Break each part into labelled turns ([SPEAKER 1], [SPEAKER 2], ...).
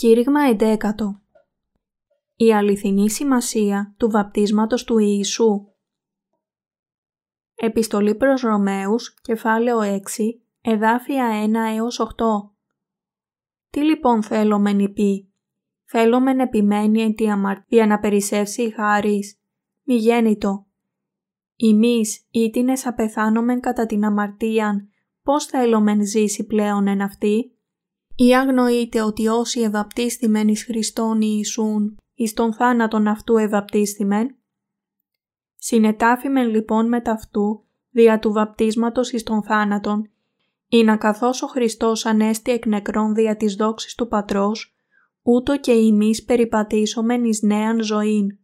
[SPEAKER 1] Κήρυγμα 11 Η αληθινή σημασία του βαπτίσματος του Ιησού. Επιστολή προς Ρωμαίους, κεφάλαιο 6, εδάφια 1 έως 8 Τι λοιπόν θέλω μεν πει, θέλω μεν επιμένει εν τη αμαρτία να περισσεύσει η χάρις, μη γέννητο. Εμείς ήτινες απεθάνομεν κατά την αμαρτίαν, πώς θέλω μεν ζήσει πλέον εν αυτή, ή αγνοείτε ότι όσοι ευαπτίστημεν εις Χριστόν Ιησούν, εις τον θάνατον αυτού ευαπτίστημεν. Συνετάφημεν λοιπόν με ταυτού, δια του βαπτίσματος εις τον θάνατον, ή να καθώς ο Χριστός ανέστη εκ νεκρών δια της δόξης του Πατρός, ούτω και εμείς περιπατήσομεν εις νέαν ζωήν.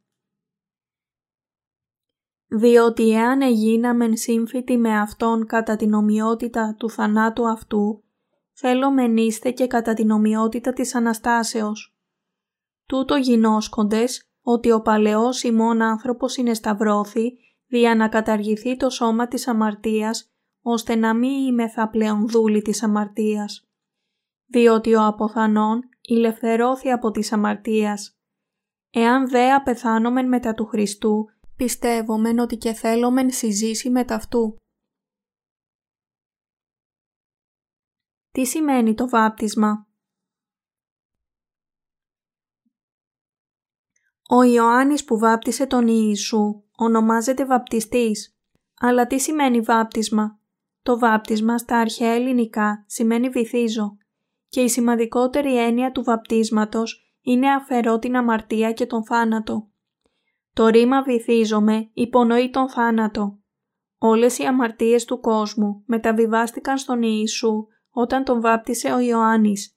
[SPEAKER 1] Διότι εάν εγίναμεν σύμφυτοι με Αυτόν κατά την ομοιότητα του θανάτου αυτού, θέλω μενίστε και κατά την ομοιότητα της Αναστάσεως. Τούτο γινώσκοντες ότι ο παλαιός ημών άνθρωπος είναι σταυρώθη δια να καταργηθεί το σώμα της αμαρτίας, ώστε να μην είμαι θα πλέον δούλη της αμαρτίας. Διότι ο αποθανόν ηλευθερώθη από της αμαρτίας. Εάν δε απεθάνομεν μετά του Χριστού, πιστεύομεν ότι και θέλομεν συζήσει με ταυτού. Τι σημαίνει το βάπτισμα; Ο Ιωάννης που βάπτισε τον Ιησού ονομάζεται βαπτιστής. Αλλά τι σημαίνει βάπτισμα; Το βάπτισμα στα αρχαία ελληνικά σημαίνει βυθίζω και η σημαντικότερη έννοια του βαπτίσματος είναι αφαιρώ την αμαρτία και τον θάνατο. Το ρήμα βυθίζομαι υπονοεί τον θάνατο. Όλες οι αμαρτίες του κόσμου μεταβιβάστηκαν στον Ιησού όταν τον βάπτισε ο Ιωάννης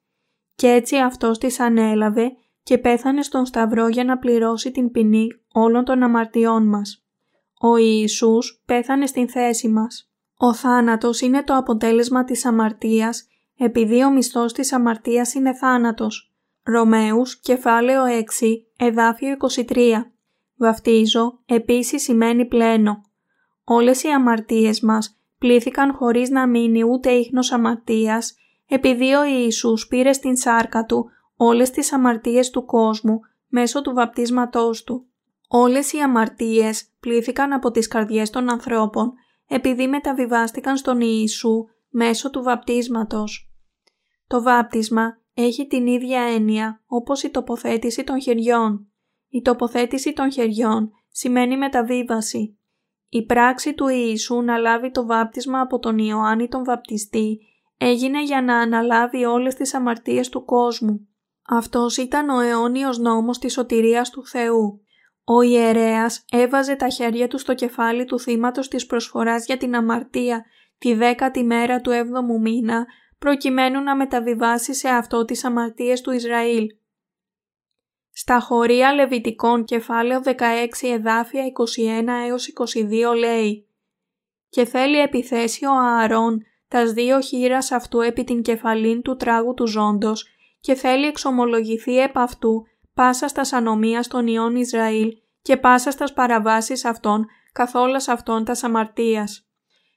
[SPEAKER 1] και έτσι αυτός τις ανέλαβε και πέθανε στον Σταυρό για να πληρώσει την ποινή όλων των αμαρτιών μας. Ο Ιησούς πέθανε στην θέση μας. Ο θάνατος είναι το αποτέλεσμα της αμαρτίας επειδή ο μισθός της αμαρτίας είναι θάνατος. Ρωμαίους, κεφάλαιο 6, εδάφιο 23. Βαφτίζω επίσης σημαίνει πλένο. Όλες οι αμαρτίες μας πλήθηκαν χωρίς να μείνει ούτε ίχνος αμαρτίας, επειδή ο Ιησούς πήρε στην σάρκα του όλες τις αμαρτίες του κόσμου μέσω του βαπτίσματός του. Όλες οι αμαρτίες πλήθηκαν από τις καρδιές των ανθρώπων επειδή μεταβιβάστηκαν στον Ιησού μέσω του βαπτίσματος. Το βάπτισμα έχει την ίδια έννοια όπως η τοποθέτηση των χεριών. Η τοποθέτηση των χεριών σημαίνει μεταβίβαση. Η πράξη του Ιησού να λάβει το βάπτισμα από τον Ιωάννη τον βαπτιστή έγινε για να αναλάβει όλες τις αμαρτίες του κόσμου. Αυτός ήταν ο αιώνιος νόμος της σωτηρίας του Θεού. Ο ιερέας έβαζε τα χέρια του στο κεφάλι του θύματος της προσφοράς για την αμαρτία τη δέκατη μέρα του έβδομου μήνα προκειμένου να μεταβιβάσει σε αυτό τις αμαρτίες του Ισραήλ. Στα χωρία Λεβιτικών κεφάλαιο 16 εδάφια 21 έως 22 λέει «Και θέλει επιθέσει ο Ααρών τας δύο χείρας αυτού επί την κεφαλήν του τράγου του ζώντος και θέλει εξομολογηθεί επ' αυτού πάσα στας ανομίας των ιών Ισραήλ και πάσα στας παραβάσεις αυτών καθόλας αυτών τας αμαρτίας.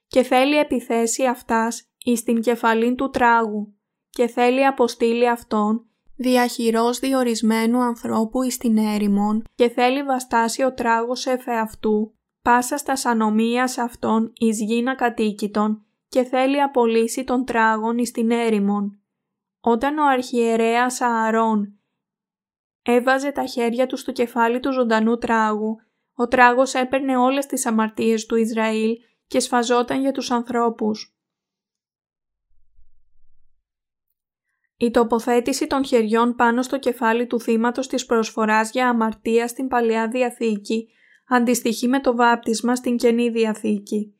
[SPEAKER 1] Και θέλει επιθέσει αυτάς εις την κεφαλήν του τράγου και θέλει αποστείλει αυτόν διαχειρός διορισμένου ανθρώπου εις την έρημον και θέλει βαστάσει ο τράγος εφεαυτού, πάσα στα ανομίας αυτών εις γίνα κατοίκητον και θέλει απολύσει τον τράγον εις την έρημον. Όταν ο αρχιερέας Ααρών έβαζε τα χέρια του στο κεφάλι του ζωντανού τράγου, ο τράγος έπαιρνε όλες τις αμαρτίες του Ισραήλ και σφαζόταν για τους ανθρώπους. Η τοποθέτηση των χεριών πάνω στο κεφάλι του θύματος της προσφοράς για αμαρτία στην Παλαιά Διαθήκη αντιστοιχεί με το βάπτισμα στην Καινή Διαθήκη.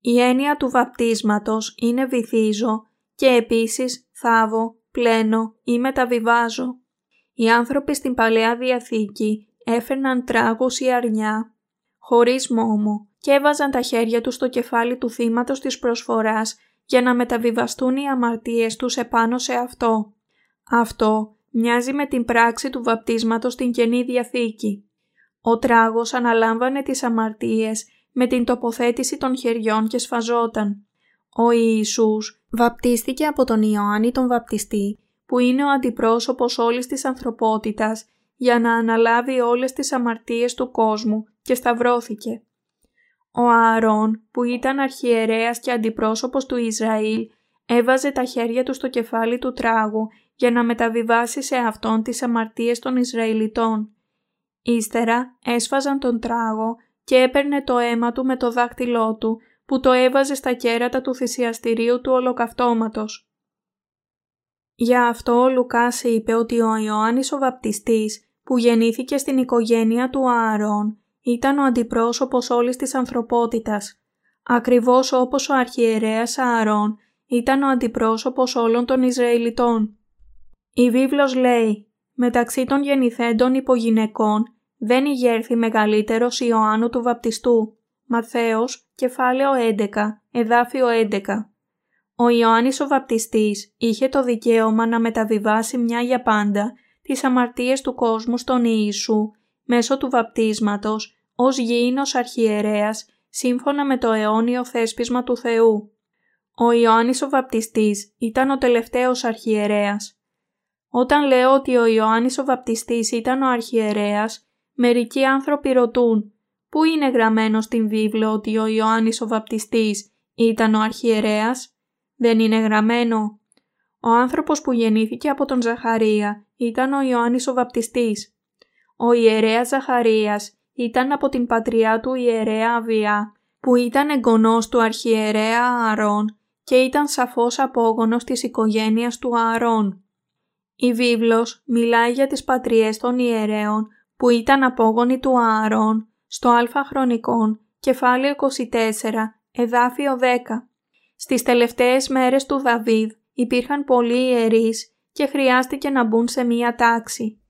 [SPEAKER 1] Η έννοια του βαπτίσματος είναι βυθίζω και επίσης θάβω, πλένω ή μεταβιβάζω. Οι άνθρωποι στην Παλαιά Διαθήκη έφερναν τράγους ή αρνιά, χωρίς μόμο και έβαζαν τα χέρια τους στο κεφάλι του θύματος της προσφοράς για να μεταβιβαστούν οι αμαρτίες τους επάνω σε αυτό. Αυτό μοιάζει με την πράξη του βαπτίσματος στην Καινή Διαθήκη. Ο τράγος αναλάμβανε τις αμαρτίες με την τοποθέτηση των χεριών και σφαζόταν. Ο Ιησούς βαπτίστηκε από τον Ιωάννη τον Βαπτιστή, που είναι ο αντιπρόσωπος όλης της ανθρωπότητας, για να αναλάβει όλες τις αμαρτίες του κόσμου και σταυρώθηκε. Ο Ααρών, που ήταν αρχιερέας και αντιπρόσωπος του Ισραήλ, έβαζε τα χέρια του στο κεφάλι του τράγου για να μεταβιβάσει σε αυτόν τις αμαρτίες των Ισραηλιτών. Ύστερα έσφαζαν τον τράγο και έπαιρνε το αίμα του με το δάκτυλό του που το έβαζε στα κέρατα του θυσιαστηρίου του ολοκαυτώματος. Για αυτό ο Λουκάς είπε ότι ο Ιωάννης ο Βαπτιστής που γεννήθηκε στην οικογένεια του Ααρών ήταν ο αντιπρόσωπος όλης της ανθρωπότητας, ακριβώς όπως ο αρχιερέας Ααρών ήταν ο αντιπρόσωπος όλων των Ισραηλιτών. Η βίβλος λέει «Μεταξύ των γεννηθέντων υπογυναικών δεν ηγέρθη μεγαλύτερος Ιωάννου του Βαπτιστού». Μαθαίος, κεφάλαιο 11, εδάφιο 11. Ο Ιωάννης ο Βαπτιστής είχε το δικαίωμα να μεταβιβάσει μια για πάντα τις αμαρτίες του κόσμου στον Ιησού μέσω του βαπτίσματος ως γήινος αρχιερέας σύμφωνα με το αιώνιο θέσπισμα του Θεού. Ο Ιωάννης ο Βαπτιστής ήταν ο τελευταίος αρχιερέας. Όταν λέω ότι ο Ιωάννης ο Βαπτιστής ήταν ο αρχιερέας, μερικοί άνθρωποι ρωτούν «Πού είναι γραμμένος στην βίβλο ότι ο Ιωάννης ο Βαπτιστής ήταν ο αρχιερέας» Δεν είναι γραμμένο. Ο άνθρωπος που γεννήθηκε από τον Ζαχαρία ήταν ο Ιωάννης ο Βαπτιστής. Ο ιερέας Ζαχαρίας ήταν από την πατριά του ιερέα Αβιά, που ήταν εγγονός του αρχιερέα Ααρών και ήταν σαφώς απόγονος της οικογένειας του Ααρών. Η βίβλος μιλάει για τις πατριές των ιερέων που ήταν απόγονοι του Ααρών στο Α Χρονικών, κεφάλαιο 24, εδάφιο 10. Στις τελευταίες μέρες του Δαβίδ υπήρχαν πολλοί ιερείς και χρειάστηκε να μπουν σε μία τάξη.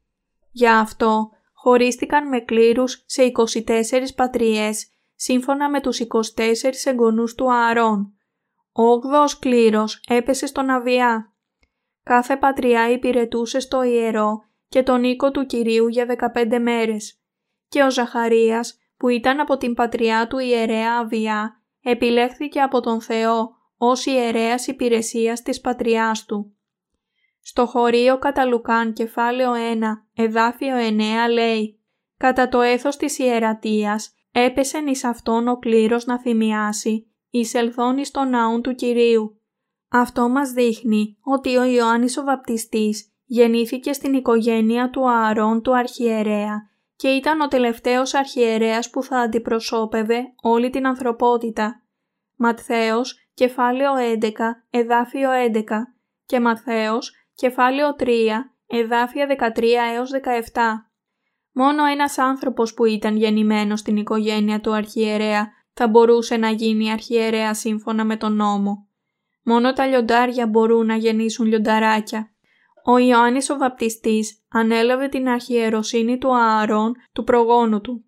[SPEAKER 1] Για αυτό χωρίστηκαν με κλήρους σε 24 πατριές σύμφωνα με τους 24 εγγονούς του Ααρών. Ο όγδοος κλήρος έπεσε στον Αβιά. Κάθε πατριά υπηρετούσε στο ιερό και τον οίκο του Κυρίου για 15 μέρες. Και ο Ζαχαρίας, που ήταν από την πατριά του ιερέα Αβιά, επιλέχθηκε από τον Θεό ως ιερέας υπηρεσίας της πατριάς του. Στο χωρίο κατά Λουκάν κεφάλαιο 1, εδάφιο 9 λέει «Κατά το έθος της ιερατείας έπεσεν εις αυτόν ο κλήρος να θυμιάσει, εις ελθόν εις τον ναούν του Κυρίου». Αυτό μας δείχνει ότι ο Ιωάννης ο Βαπτιστής γεννήθηκε στην οικογένεια του Ααρών του αρχιερέα και ήταν ο τελευταίος αρχιερέας που θα αντιπροσώπευε όλη την ανθρωπότητα. Ματθαίος, κεφάλαιο 11, εδάφιο 11 και Ματθαίος, κεφάλαιο 3, εδάφια 13 έως 17. Μόνο ένας άνθρωπος που ήταν γεννημένος στην οικογένεια του αρχιερέα θα μπορούσε να γίνει αρχιερέα σύμφωνα με τον νόμο. Μόνο τα λιοντάρια μπορούν να γεννήσουν λιονταράκια. Ο Ιωάννης ο Βαπτιστής ανέλαβε την αρχιεροσύνη του Ααρών του προγόνου του.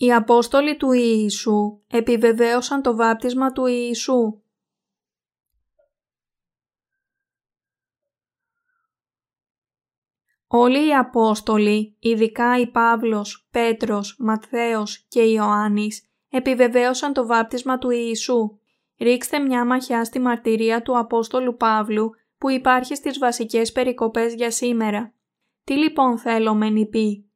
[SPEAKER 1] Οι Απόστολοι του Ιησού επιβεβαίωσαν το βάπτισμα του Ιησού. Όλοι οι Απόστολοι, ειδικά οι Παύλος, Πέτρος, Ματθαίος και Ιωάννης, επιβεβαίωσαν το βάπτισμα του Ιησού. Ρίξτε μια μαχιά στη μαρτυρία του Απόστολου Παύλου που υπάρχει στις βασικές περικοπές για σήμερα. Τι λοιπόν θέλω μεν πει;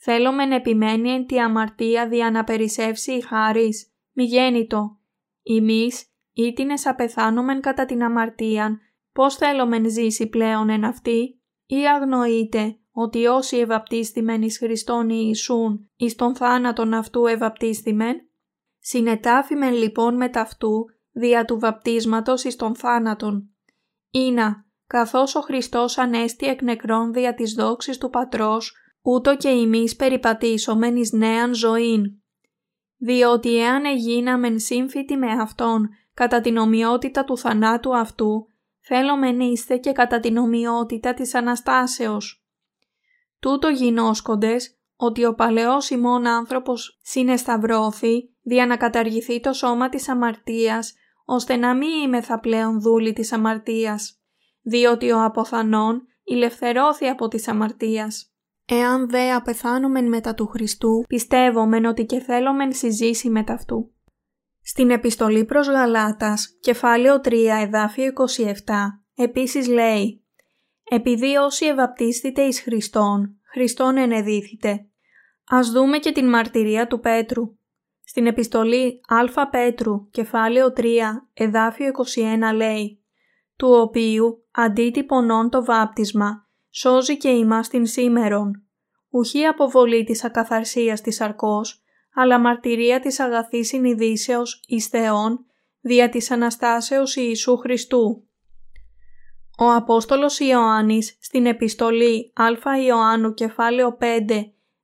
[SPEAKER 1] Θέλω μεν επιμένει εν τη αμαρτία δια να περισσεύσει η χάρις. Μη γέννητο. Εμείς ήτινες απεθάνομεν κατά την αμαρτίαν, πώς θέλω μεν ζήσει πλέον εν αυτή; Ή αγνοείτε ότι όσοι ευαπτίστημεν εις Χριστόν Ιησούν εις τον θάνατον αυτού ευαπτίστημεν, συνετάφημεν λοιπόν με ταυτού δια του βαπτίσματος εις τον θάνατον. Ήνα, καθώς ο Χριστός ανέστη εκ νεκρών δια της δόξης του Πατρός, ούτω και εμείς περιπατήσομεν εις νέαν ζωήν. Διότι εάν εγίναμεν σύμφυτοι με Αυτόν κατά την ομοιότητα του θανάτου αυτού, θέλομεν είστε και κατά την ομοιότητα της Αναστάσεως. Τούτο γινώσκοντες, ότι ο παλαιός ημών άνθρωπος συνεσταυρώθη, δια να καταργηθεί το σώμα της αμαρτίας, ώστε να μην είμαι θα πλέον δούλη της αμαρτίας, διότι ο αποθανόν ηλευθερώθη από της αμαρτίας. Εάν δε απεθάνομεν μετά του Χριστού, πιστεύομεν ότι και θέλομεν συζήσει μετά αυτού. Στην επιστολή προς Γαλάτας, κεφάλαιο 3, εδάφιο 27, επίσης λέει «Επειδή όσοι ευαπτίστητε εις Χριστόν, Χριστόν ενεδίθητε». Ας δούμε και την μαρτυρία του Πέτρου. Στην επιστολή Α Πέτρου, κεφάλαιο 3, εδάφιο 21 λέει «Του οποίου αντίτυπωνών το βάπτισμα, σώζει και ημάς την σήμερον, ουχή αποβολή της ακαθαρσίας της αρκός, αλλά μαρτυρία της αγαθής συνειδήσεως εις Θεόν, δια της Αναστάσεως Ιησού Χριστού. Ο Απόστολος Ιωάννης στην επιστολή Α Ιωάννου κεφάλαιο 5,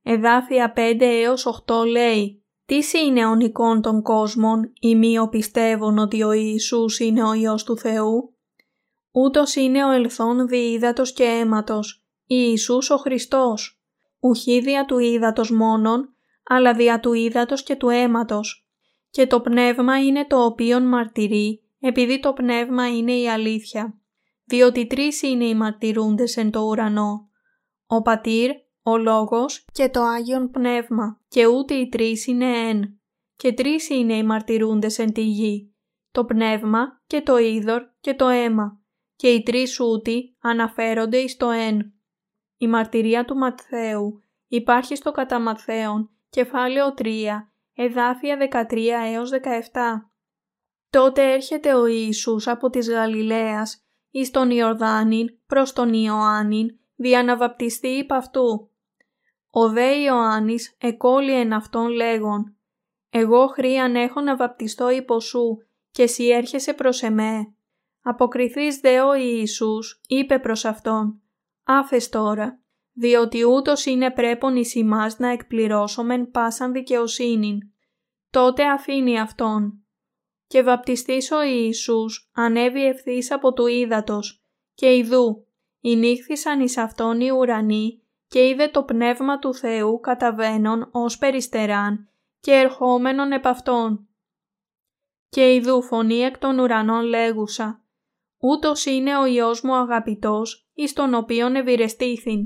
[SPEAKER 1] εδάφια 5 έως 8 λέει «Τι είναι ο νικών των κόσμων, οι μείο πιστεύουν ότι ο Ιησούς είναι ο Υιός του Θεού» ούτως είναι ο ελθόν διείδατος και αίματος, Ιησούς ο Χριστός, ουχή δια του ύδατος μόνον, αλλά δια του ύδατος και του αίματος. Και το πνεύμα είναι το οποίον μαρτυρεί, επειδή το πνεύμα είναι η αλήθεια. Διότι τρεις είναι οι μαρτυρούντες εν το ουρανό. Ο πατήρ, ο λόγος και το Άγιον Πνεύμα, και ούτε οι τρεις είναι εν. Και τρεις είναι οι μαρτυρούντες εν τη γη, το πνεύμα και το είδωρ και το αίμα, και οι τρεις ούτοι αναφέρονται εις το εν. Η μαρτυρία του Ματθαίου υπάρχει στο κατά Ματθαίον, κεφάλαιο 3, εδάφια 13 έως 17. Τότε έρχεται ο Ιησούς από της Γαλιλαίας εις τον Ιορδάνην προς τον Ιωάννην δια να βαπτιστεί υπ' αυτού. Ο δε Ιωάννης εκόλει εν αυτόν λέγον «Εγώ χρίαν έχω να βαπτιστώ υπό σου και εσύ έρχεσαι προς εμέ». Αποκριθείς δε ο Ιησούς είπε προς αυτόν «Άφες τώρα, διότι ούτως είναι πρέπον εις ημάς να εκπληρώσομεν πάσαν δικαιοσύνην. Τότε αφήνει αυτόν. Και βαπτιστής ο Ιησούς ανέβη ευθύς από του ύδατος και ιδού, νύχθησαν εις αυτόν οι ουρανοί και είδε το πνεύμα του Θεού καταβαίνον ως περιστεράν και ερχόμενον επ' αυτόν. Και ιδού φωνή εκ των ουρανών λέγουσα, ούτως είναι ο Υιός μου αγαπητός, εις τον οποίον ευηρεστήθην.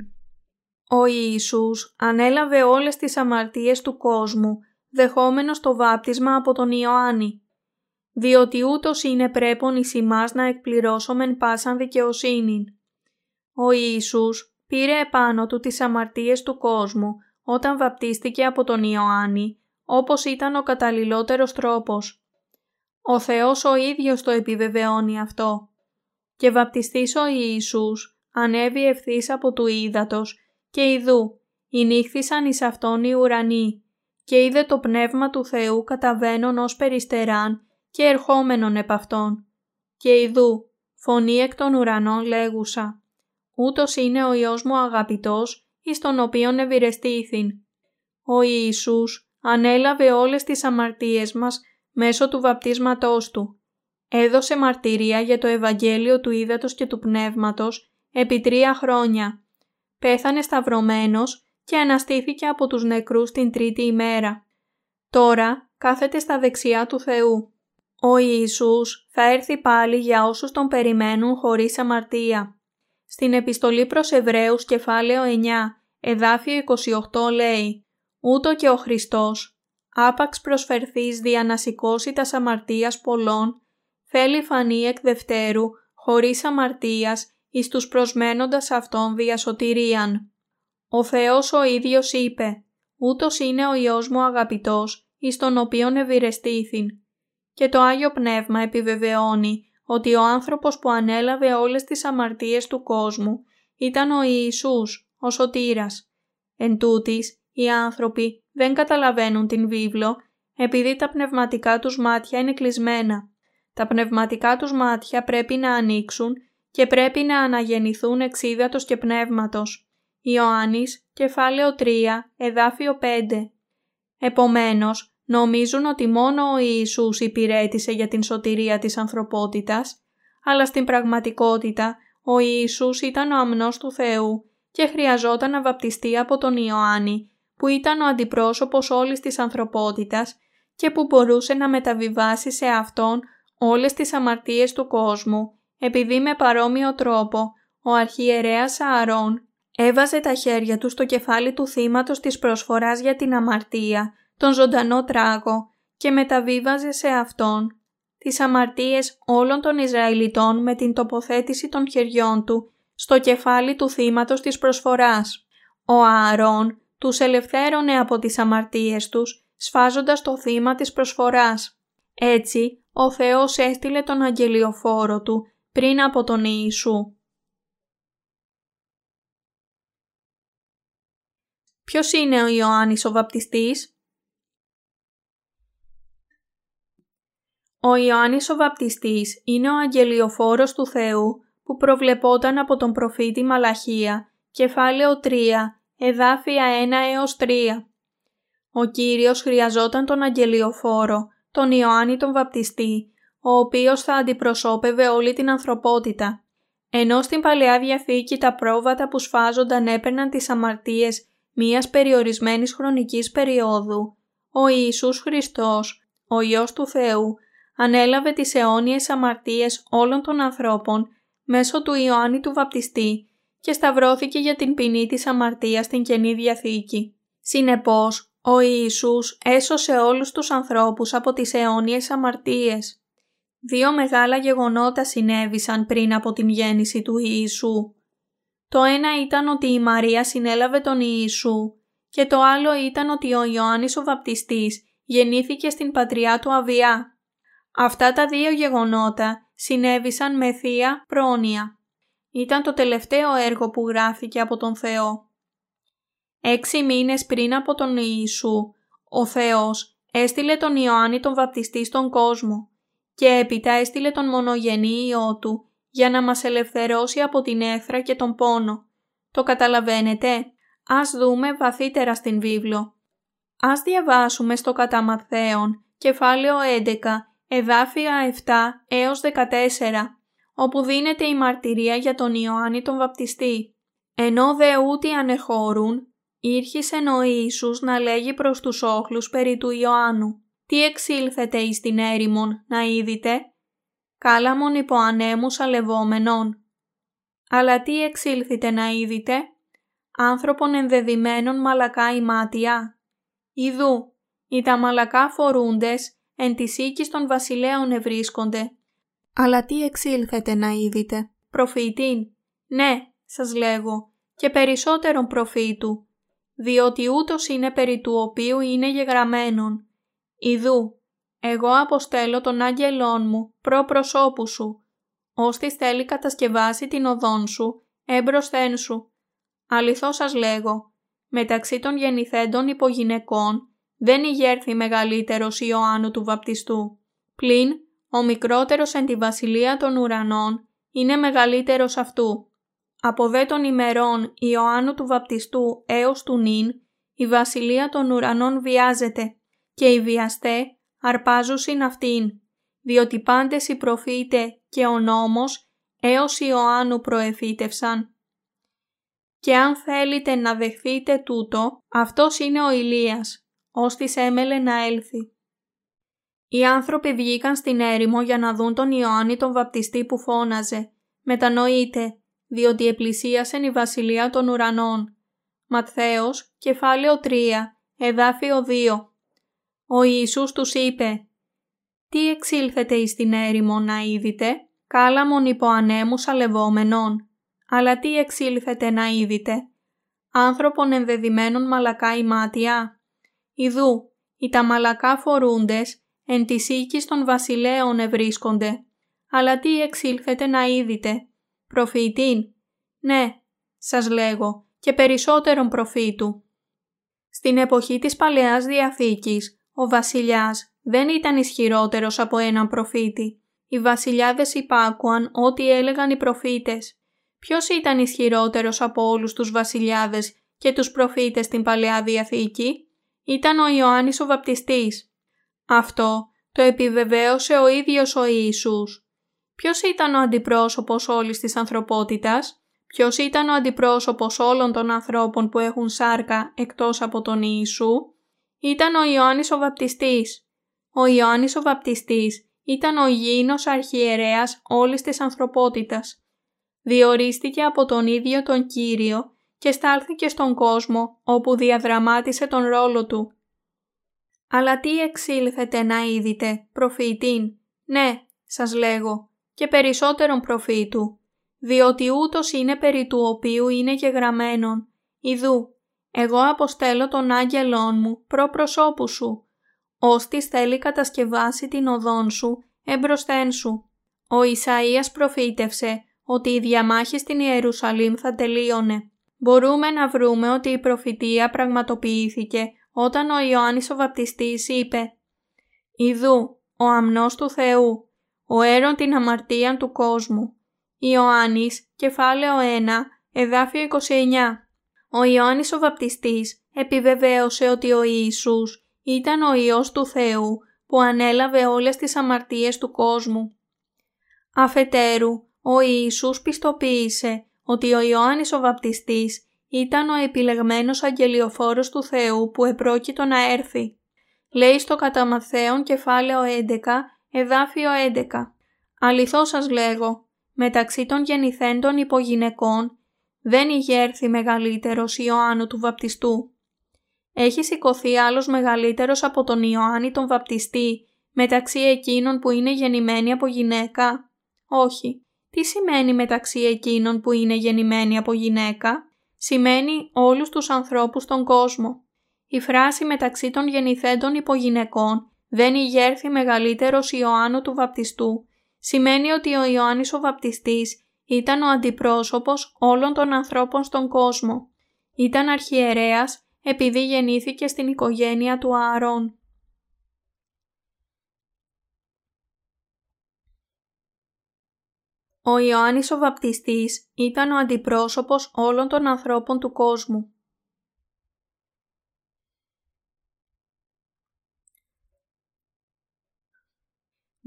[SPEAKER 1] Ο Ιησούς ανέλαβε όλες τις αμαρτίες του κόσμου, δεχόμενος το βάπτισμα από τον Ιωάννη. Διότι ούτως είναι πρέπον εις ημάς να εκπληρώσομεν πάσαν δικαιοσύνην. Ο Ιησούς πήρε επάνω του τις αμαρτίες του κόσμου όταν βαπτίστηκε από τον Ιωάννη, όπως ήταν ο καταλληλότερος τρόπος. Ο Θεός ο ίδιος το επιβεβαιώνει αυτό. Και βαπτιστής ο Ιησούς ανέβη ευθύς από του ύδατος και ιδού, νύχθησαν εις αυτόν οι ουρανοί, και είδε το πνεύμα του Θεού καταβαίνον ως περιστεράν και ερχόμενον επ' αυτόν. Και ιδού, φωνή εκ των ουρανών λέγουσα, ούτως είναι ο Υιός μου αγαπητός, εις τον οποίον ευηρεστήθην. Ο Ιησούς ανέλαβε όλες τις αμαρτίες μας μέσω του βαπτίσματός Του. Έδωσε μαρτυρία για το Ευαγγέλιο του Ήδατος και του Πνεύματος επί τρία χρόνια πέθανε σταυρωμένος και αναστήθηκε από τους νεκρούς την τρίτη ημέρα. Τώρα κάθεται στα δεξιά του Θεού. Ο Ιησούς θα έρθει πάλι για όσους τον περιμένουν χωρίς αμαρτία. Στην επιστολή προς Εβραίους κεφάλαιο 9, εδάφιο 28 λέει «Ούτω και ο Χριστός, άπαξ προσφερθείς δια να σηκώσει τας αμαρτίας πολλών, θέλει φανεί εκ δευτέρου, χωρίς αμαρτίας εις τους προσμένοντας αυτόν δια σωτηρίαν. Ο Θεός ο ίδιος είπε «Ούτως είναι ο Υιός μου αγαπητός, εις τον οποίον ευηρεστήθην». Και το Άγιο Πνεύμα επιβεβαιώνει ότι ο άνθρωπος που ανέλαβε όλες τις αμαρτίες του κόσμου ήταν ο Ιησούς, ο Σωτήρας. Εν τούτης, οι άνθρωποι δεν καταλαβαίνουν την βίβλο επειδή τα πνευματικά τους μάτια είναι κλεισμένα. Τα πνευματικά τους μάτια πρέπει να ανοίξουν και πρέπει να αναγεννηθούν εξίδατος και πνεύματος. Ιωάννης, κεφάλαιο 3, εδάφιο 5. Επομένως, νομίζουν ότι μόνο ο Ιησούς υπηρέτησε για την σωτηρία της ανθρωπότητας, αλλά στην πραγματικότητα ο Ιησούς ήταν ο αμνός του Θεού και χρειαζόταν να βαπτιστεί από τον Ιωάννη, που ήταν ο αντιπρόσωπος όλης της ανθρωπότητας και που μπορούσε να μεταβιβάσει σε Αυτόν όλες τις αμαρτίες του κόσμου επειδή με παρόμοιο τρόπο ο αρχιερέας Ααρών έβαζε τα χέρια του στο κεφάλι του θύματος της προσφοράς για την αμαρτία, τον ζωντανό τράγο και μεταβίβαζε σε αυτόν τις αμαρτίες όλων των Ισραηλιτών με την τοποθέτηση των χεριών του στο κεφάλι του θύματος της προσφοράς. Ο Ααρών τους ελευθέρωνε από τις αμαρτίες τους, σφάζοντας το θύμα της προσφοράς. Έτσι, ο Θεός έστειλε τον αγγελιοφόρο του πριν από τον Ιησού. Ποιος είναι ο Ιωάννης ο βαπτιστής; Ο Ιωάννης ο βαπτιστής είναι ο αγγελιοφόρος του Θεού που προβλεπόταν από τον προφήτη Μαλαχία, κεφάλαιο 3, εδάφια 1 έως 3. Ο Κύριος χρειαζόταν τον αγγελιοφόρο, τον Ιωάννη τον βαπτιστή, ο οποίος θα αντιπροσώπευε όλη την ανθρωπότητα. Ενώ στην Παλαιά Διαθήκη τα πρόβατα που σφάζονταν έπαιρναν τις αμαρτίες μίας περιορισμένης χρονικής περίοδου, ο Ιησούς Χριστός, ο Υιός του Θεού, ανέλαβε τις αιώνιες αμαρτίες όλων των ανθρώπων μέσω του Ιωάννη του Βαπτιστή και σταυρώθηκε για την ποινή της αμαρτίας στην Καινή Διαθήκη. Συνεπώς, ο Ιησούς έσωσε όλους τους ανθρώπους από τις αιώνιες αμαρτίες. Δύο μεγάλα γεγονότα συνέβησαν πριν από την γέννηση του Ιησού. Το ένα ήταν ότι η Μαρία συνέλαβε τον Ιησού και το άλλο ήταν ότι ο Ιωάννης ο Βαπτιστής γεννήθηκε στην πατριά του Αβιά. Αυτά τα δύο γεγονότα συνέβησαν με θεία πρόνοια. Ήταν το τελευταίο έργο που γράφηκε από τον Θεό. Έξι μήνες πριν από τον Ιησού, ο Θεός έστειλε τον Ιωάννη τον Βαπτιστή στον κόσμο και έπειτα έστειλε τον μονογενή Υιό Του για να μας ελευθερώσει από την έθρα και τον πόνο. Το καταλαβαίνετε; Ας δούμε βαθύτερα στην βίβλο. Ας διαβάσουμε στο κατά κεφάλαιο 11, εδάφια 7 έως 14, όπου δίνεται η μαρτυρία για τον Ιωάννη τον Βαπτιστή. Ενώ δε ούτε ανεχώρουν, ήρχισεν ο Ιησούς να λέγει προς τους όχλους περί του Ιωάννου. Τι εξήλθετε εις την έρημον να είδητε, κάλαμον υπό ανέμους αλευόμενων. Αλλά τι εξήλθετε να είδητε, άνθρωπον ενδεδειμένων μαλακά ημάτια. Ιδού, οι τα μαλακά φορούντες εν της οίκης των βασιλέων ευρίσκονται. Αλλά τι εξήλθετε να είδητε, προφήτην. Ναι, σας λέγω, και περισσότερον προφήτου, διότι ούτως είναι περί του οποίου είναι γεγραμμένον. Ιδού, εγώ αποστέλω τον άγγελόν μου προ προσώπου σου, ώστις θέλει κατασκευάσει την οδόν σου, έμπροσθέν σου. Αληθώς σας λέγω, μεταξύ των γεννηθέντων υπογυναικών δεν ηγέρθη μεγαλύτερος Ιωάννου του βαπτιστού. Πλην, ο μικρότερος εν τη βασιλεία των ουρανών είναι μεγαλύτερος αυτού. Από δε των ημερών Ιωάννου του βαπτιστού έως του νυν, η βασιλεία των ουρανών βιάζεται και οι βιαστέ αρπάζουσιν αυτήν, διότι πάντες οι προφήτες και ο νόμος έως Ιωάννου προεφήτευσαν. Και αν θέλετε να δεχθείτε τούτο, αυτός είναι ο Ηλίας, ώστις έμελε να έλθει. Οι άνθρωποι βγήκαν στην έρημο για να δουν τον Ιωάννη τον βαπτιστή που φώναζε. Μετανοείτε, διότι επλησίασεν η βασιλεία των ουρανών. Ματθαίος, κεφάλαιο 3, εδάφιο 2. Ο Ιησούς τους είπε «Τι εξήλθετε εις την έρημο να είδητε, κάλαμον υπό ανέμους αλευόμενων, αλλά τι εξήλθετε να είδητε, άνθρωπον ενδεδειμένων μαλακά ημάτια». Ιδού, οι τα μαλακά φορούντες εν της οίκης των βασιλέων ευρίσκονται. Αλλά τι εξήλθετε να είδητε. Προφήτην. Ναι, σας λέγω, και περισσότερον προφήτου. Στην εποχή της Παλαιάς Διαθήκης, ο βασιλιάς δεν ήταν ισχυρότερος από έναν προφήτη. Οι βασιλιάδες υπάκουαν ό,τι έλεγαν οι προφήτες. Ποιος ήταν ισχυρότερος από όλους τους βασιλιάδες και τους προφήτες στην Παλαιά Διαθήκη; ήταν ο Ιωάννης ο Βαπτιστής. Αυτό το επιβεβαίωσε ο ίδιος ο Ιησούς. Ποιος ήταν ο αντιπρόσωπος όλης της ανθρωπότητας; Ποιος ήταν ο αντιπρόσωπος όλων των ανθρώπων που έχουν σάρκα εκτός από τον Ιησού; Ήταν ο Ιωάννης ο Βαπτιστής. Ο Ιωάννης ο Βαπτιστής ήταν ο υγιεινός αρχιερέας όλης της ανθρωπότητας. Διορίστηκε από τον ίδιο τον Κύριο και στάλθηκε στον κόσμο όπου διαδραμάτισε τον ρόλο του. Αλλά τι εξήλθετε να είδητε, προφήτην, ναι, σας λέγω, και περισσότερον προφήτου, διότι ούτως είναι περί του οποίου είναι γεγραμμένον. Ιδού, εγώ αποστέλω τον άγγελόν μου προ προσώπου σου, ώστις θέλει κατασκευάσει την οδόν σου εμπροσθέν σου. Ο Ισαΐας προφήτευσε ότι η διαμάχη στην Ιερουσαλήμ θα τελείωνε. Μπορούμε να βρούμε ότι η προφητεία πραγματοποιήθηκε όταν ο Ιωάννης ο Βαπτιστής είπε «Ιδού, ο αμνός του Θεού, ο έρον την αμαρτία του κόσμου». Ιωάννης, κεφάλαιο 1, εδάφιο 29. Ο Ιωάννης ο Βαπτιστής επιβεβαίωσε ότι ο Ιησούς ήταν ο Υιός του Θεού που ανέλαβε όλες τις αμαρτίες του κόσμου. Αφετέρου, ο Ιησούς πιστοποίησε ότι ο Ιωάννης ο Βαπτιστής ήταν ο επιλεγμένος αγγελιοφόρος του Θεού που επρόκειτο να έρθει. Λέει στο κατά Μαθαίον κεφάλαιο 11, εδάφιο 11. Αληθώς σας λέγω, μεταξύ των γεννηθέντων υπογυναικών δεν ηγέρθη μεγαλύτερος Ιωάννου του Βαπτιστού. Έχει σηκωθεί άλλος μεγαλύτερος από τον Ιωάννη τον Βαπτιστή μεταξύ εκείνων που είναι γεννημένοι από γυναίκα; Όχι. Τι σημαίνει μεταξύ εκείνων που είναι γεννημένοι από γυναίκα; Σημαίνει όλους τους ανθρώπους στον κόσμο. Η φράση μεταξύ των γεννηθέντων υπογυναικών δεν ηγέρθη μεγαλύτερος Ιωάννου του Βαπτιστού σημαίνει ότι ο Ιωάννης ο Βαπτιστής ήταν ο αντιπρόσωπος όλων των ανθρώπων στον κόσμο. Ήταν αρχιερέας επειδή γεννήθηκε στην οικογένεια του Ααρών. Ο Ιωάννης ο Βαπτιστής ήταν ο αντιπρόσωπος όλων των ανθρώπων του κόσμου.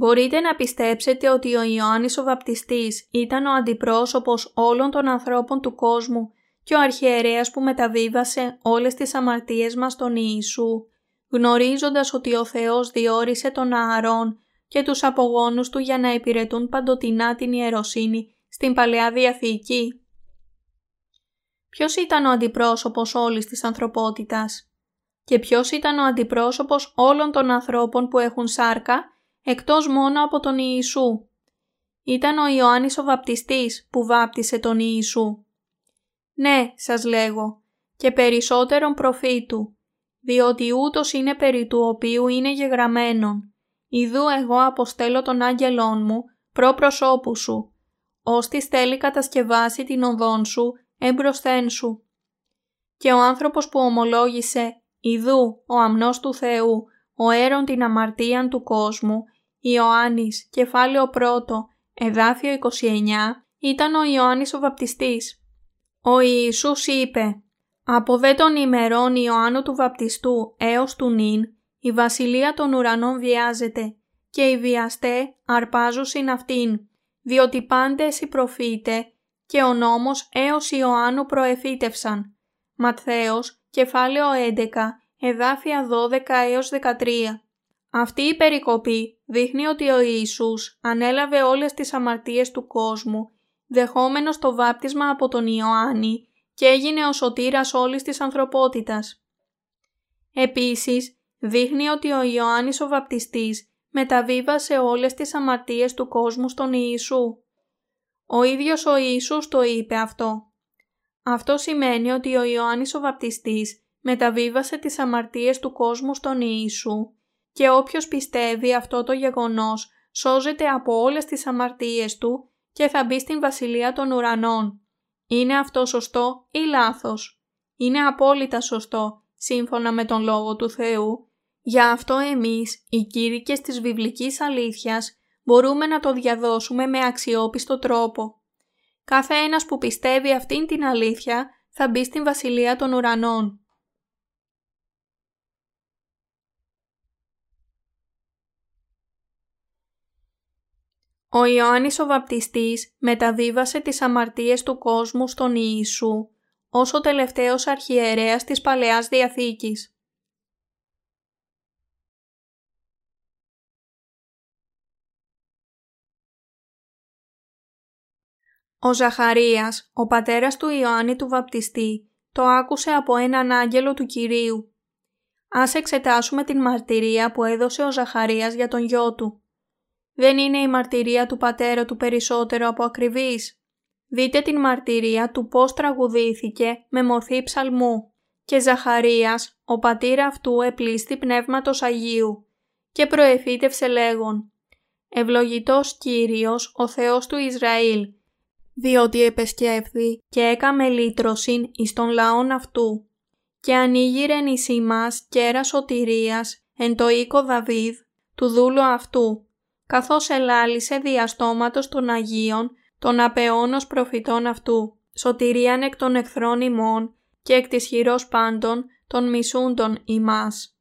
[SPEAKER 1] Μπορείτε να πιστέψετε ότι ο Ιωάννης ο Βαπτιστής ήταν ο αντιπρόσωπος όλων των ανθρώπων του κόσμου και ο αρχιερέας που μεταβίβασε όλες τις αμαρτίες μας στον Ιησού, γνωρίζοντας ότι ο Θεός διόρισε τον Ααρών και τους απογόνους του για να υπηρετούν παντοτινά την ιεροσύνη στην Παλαιά Διαθήκη. Ποιος ήταν ο αντιπρόσωπος όλης της ανθρωπότητας και ποιος ήταν ο αντιπρόσωπος όλων των ανθρώπων που έχουν σάρκα εκτός μόνο από τον Ιησού. Ήταν ο Ιωάννης ο βαπτιστής που βάπτισε τον Ιησού. Ναι, σας λέγω, και περισσότερον προφήτου, διότι ούτως είναι περί του οποίου είναι γεγραμμένον. Ιδού εγώ αποστέλω τον άγγελόν μου προ προσώπου σου, ώστις θέλει κατασκευάσει την οδόν σου εμπροσθέν σου. Και ο άνθρωπος που ομολόγησε «Ιδού ο αμνός του Θεού, ο έρον την αμαρτίαν του κόσμου», Ιωάννης, κεφάλαιο 1, εδάφιο 29, ήταν ο Ιωάννης ο Βαπτιστής. Ο Ιησούς είπε «Από δε των ημερών Ιωάννου του Βαπτιστού έως του νυν, η βασιλεία των ουρανών βιάζεται και οι βιαστέ αρπάζουσιν αυτήν, διότι πάντες οι προφήτε και ο νόμος έως Ιωάννου προεφήτευσαν». Ματθαίος, κεφάλαιο 11, εδάφια 12 έως 13. Αυτή η περικοπή δείχνει ότι ο Ιησούς ανέλαβε όλες τις αμαρτίες του κόσμου δεχόμενος το βάπτισμα από τον Ιωάννη και έγινε ο σωτήρας όλης της ανθρωπότητας. Επίσης, δείχνει ότι ο Ιωάννης ο βαπτιστής μεταβίβασε όλες τις αμαρτίες του κόσμου στον Ιησού. Ο ίδιος ο Ιησούς το είπε αυτό. Αυτό σημαίνει ότι ο Ιωάννης ο βαπτιστής μεταβίβασε τις αμαρτίες του κόσμου στον Ιησού και όποιος πιστεύει αυτό το γεγονός σώζεται από όλες τις αμαρτίες του και θα μπει στην βασιλεία των ουρανών. Είναι αυτό σωστό ή λάθος; Είναι απόλυτα σωστό, σύμφωνα με τον Λόγο του Θεού. Για αυτό εμείς, οι κήρυκες της βιβλικής αλήθειας, μπορούμε να το διαδώσουμε με αξιόπιστο τρόπο. Κάθε ένας που πιστεύει αυτήν την αλήθεια θα μπει στην βασιλεία των ουρανών. Ο Ιωάννης ο Βαπτιστής μεταβίβασε τις αμαρτίες του κόσμου στον Ιησού ως ο τελευταίος αρχιερέας της Παλαιάς Διαθήκης. Ο Ζαχαρίας, ο πατέρας του Ιωάννη του Βαπτιστή, το άκουσε από έναν άγγελο του Κυρίου. Ας εξετάσουμε την μαρτυρία που έδωσε ο Ζαχαρίας για τον γιο του. Δεν είναι η μαρτυρία του πατέρα του περισσότερο από ακριβής. Δείτε την μαρτυρία του πώς τραγουδήθηκε με μορφή ψαλμού. Και Ζαχαρίας, ο πατήρα αυτού επλήστη πνεύματος Αγίου και προεφήτευσε λέγον «Ευλογητός Κύριος, ο Θεός του Ισραήλ, διότι επεσκέφθη και έκαμε λύτρωσιν εις των λαών αυτού και ανοίγηρεν εις ημάς κέρας σωτηρίας εν το οίκο Δαβίδ, του δούλου αυτού, καθώς ελάλησε διαστόματος των Αγίων των απεώνος προφητών αυτού, σωτηρίαν εκ των εχθρών ημών και εκ της χειρός πάντων των μισούντων ημάς,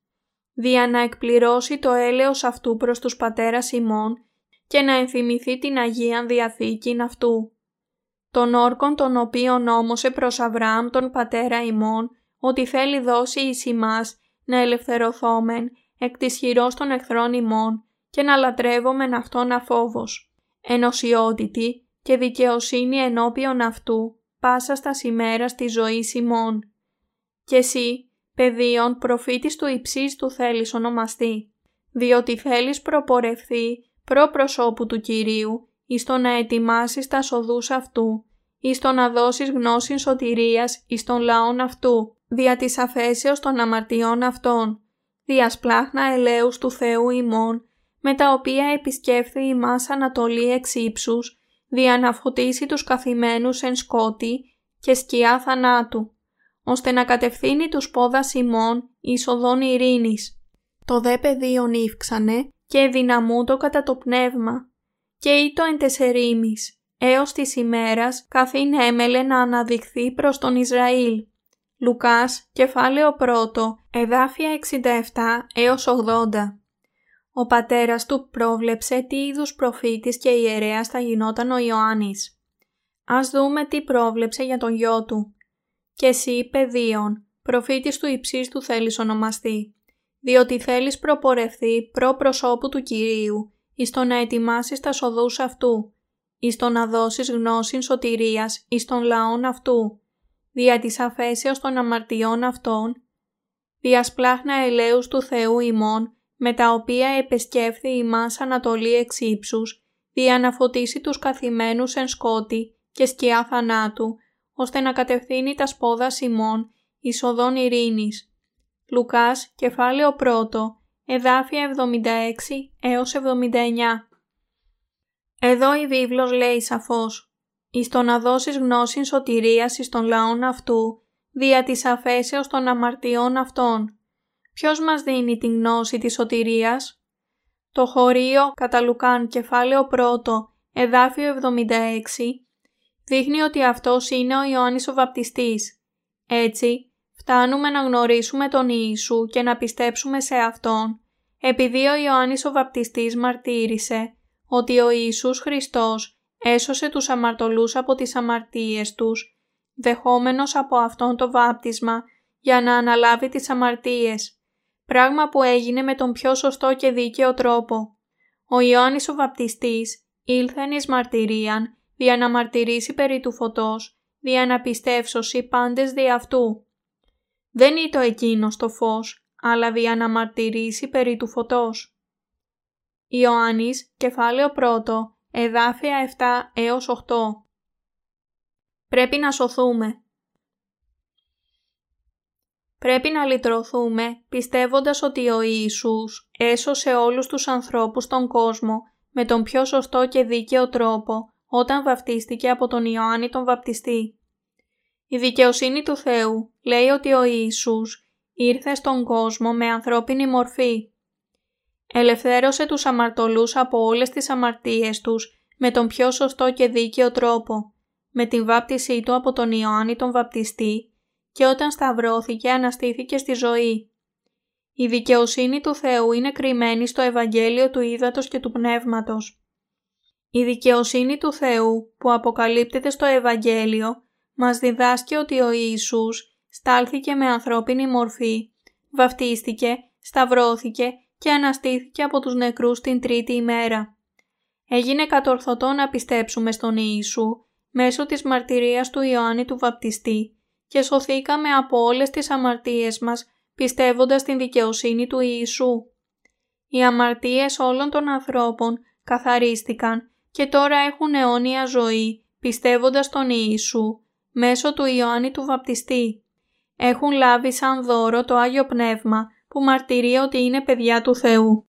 [SPEAKER 1] δια να εκπληρώσει το έλεος αυτού προς τους πατέρας ημών και να ενθυμηθεί την Αγίαν Διαθήκην αυτού. Τον όρκον τον οποίον νόμωσε προς Αβραάμ τον πατέρα ημών, ότι θέλει δώσει εις ημάς να ελευθερωθόμεν εκ της χειρός των εχθρών ημών και να λατρεύομεν αυτόν αφόβος. Ενωσιότητη και δικαιοσύνη ενώπιον αυτού, πάσα στα σημέρα τη ζωή ημών. Και εσύ, παιδίον προφήτης του υψής του θέλεις ονομαστεί, διότι θέλεις προπορευθεί προ προσώπου του Κυρίου, εις το να ετοιμάσεις τα σοδούς αυτού, εις το να δώσεις γνώση σωτηρίας εις των λαών αυτού, δια της αφέσεως των αμαρτιών αυτών, δια σπλάχνα ελέους του Θεού ημών, με τα οποία επισκέφθη ημάς Ανατολή εξ ύψους, δια να φωτίσει τους καθημένους εν σκότη και σκιά θανάτου, ώστε να κατευθύνει τους πόδας ημών εις οδόν ειρήνης. Το δε πεδίον ύφξανε και δυναμούτο κατά το πνεύμα και ήτο εν τεσσερίμις, έως της ημέρας καθήν έμελε να αναδειχθεί προς τον Ισραήλ. Λουκάς, κεφάλαιο 1, εδάφια 67 έως 80. Ο πατέρας του πρόβλεψε τι είδους προφήτης και ιερέας θα γινόταν ο Ιωάννης. Ας δούμε τι πρόβλεψε για τον γιο του. «Και εσύ, παιδίον, προφήτης του υψίστου θέλεις ονομαστεί, διότι θέλεις προπορευθεί προ προσώπου του Κυρίου, εις το να ετοιμάσεις τα σοδούς αυτού, εις το να δώσεις γνώσιν σωτηρίας εις των λαών αυτού, δια της αφέσεως των αμαρτιών αυτών, δια σπλάχνα ελέους του Θεού ημών, με τα οποία επεσκέφθη ημάς Ανατολή εξ ύψους, δια να φωτίσει τους καθημένους εν σκότη και σκιά θανάτου, ώστε να κατευθύνει τα σπόδα ημών εις οδόν ειρήνης. Λουκάς, κεφάλαιο 1, εδάφια 76 έως 79. Εδώ η βίβλος λέει σαφώς «Εις το να δώσεις γνώσιν σωτηρίας εις των λαών αυτού, δια της αφέσεως των αμαρτιών αυτών». Ποιος μας δίνει την γνώση της σωτηρίας; Το χωρίο κατά Λουκάν κεφάλαιο 1, εδάφιο 76, δείχνει ότι αυτός είναι ο Ιωάννης ο Βαπτιστής. Έτσι, φτάνουμε να γνωρίσουμε τον Ιησού και να πιστέψουμε σε Αυτόν, επειδή ο Ιωάννης ο Βαπτιστής μαρτύρησε ότι ο Ιησούς Χριστός έσωσε τους αμαρτωλούς από τις αμαρτίες τους, δεχόμενος από Αυτόν το βάπτισμα για να αναλάβει τις αμαρτίες, πράγμα που έγινε με τον πιο σωστό και δίκαιο τρόπο. Ο Ιωάννης ο Βαπτιστής ήλθεν εις μαρτυρίαν δια να μαρτυρήσει περί του φωτός, δια να πιστεύσωση πάντες δι' αυτού. Δεν ήταν εκείνος το φως, αλλά δια να μαρτυρήσει περί του φωτός. Ιωάννης, κεφάλαιο 1, εδάφια 7 έως 8. Πρέπει να σωθούμε. Πρέπει να λυτρωθούμε πιστεύοντας ότι ο Ιησούς έσωσε όλους τους ανθρώπους στον κόσμο με τον πιο σωστό και δίκαιο τρόπο όταν βαπτίστηκε από τον Ιωάννη τον Βαπτιστή. Η δικαιοσύνη του Θεού λέει ότι ο Ιησούς ήρθε στον κόσμο με ανθρώπινη μορφή Ελευθέρωσε τους αμαρτωλούς από όλες τις αμαρτίες τους με τον πιο σωστό και δίκαιο τρόπο, με την βάπτισή του από τον Ιωάννη τον βαπτιστή και όταν σταυρώθηκε αναστήθηκε στη ζωή. Η δικαιοσύνη του Θεού είναι κρυμμένη στο Ευαγγέλιο του Ήδατος και του Πνεύματος. Η δικαιοσύνη του Θεού που αποκαλύπτεται στο Ευαγγέλιο μας διδάσκει ότι ο Ιησούς στάλθηκε με ανθρώπινη μορφή, βαφτίστηκε, σταυρώθηκε και αναστήθηκε από τους νεκρούς την τρίτη ημέρα. Έγινε κατορθωτό να πιστέψουμε στον Ιησού, μέσω της μαρτυρίας του Ιωάννη του Βαπτιστή και σωθήκαμε από όλες τις αμαρτίες μας πιστεύοντας την δικαιοσύνη του Ιησού. Οι αμαρτίες όλων των ανθρώπων καθαρίστηκαν και τώρα έχουν αιώνια ζωή πιστεύοντας τον Ιησού μέσω του Ιωάννη του Βαπτιστή. Έχουν λάβει σαν δώρο το Άγιο Πνεύμα που μαρτυρεί ότι είναι παιδιά του Θεού.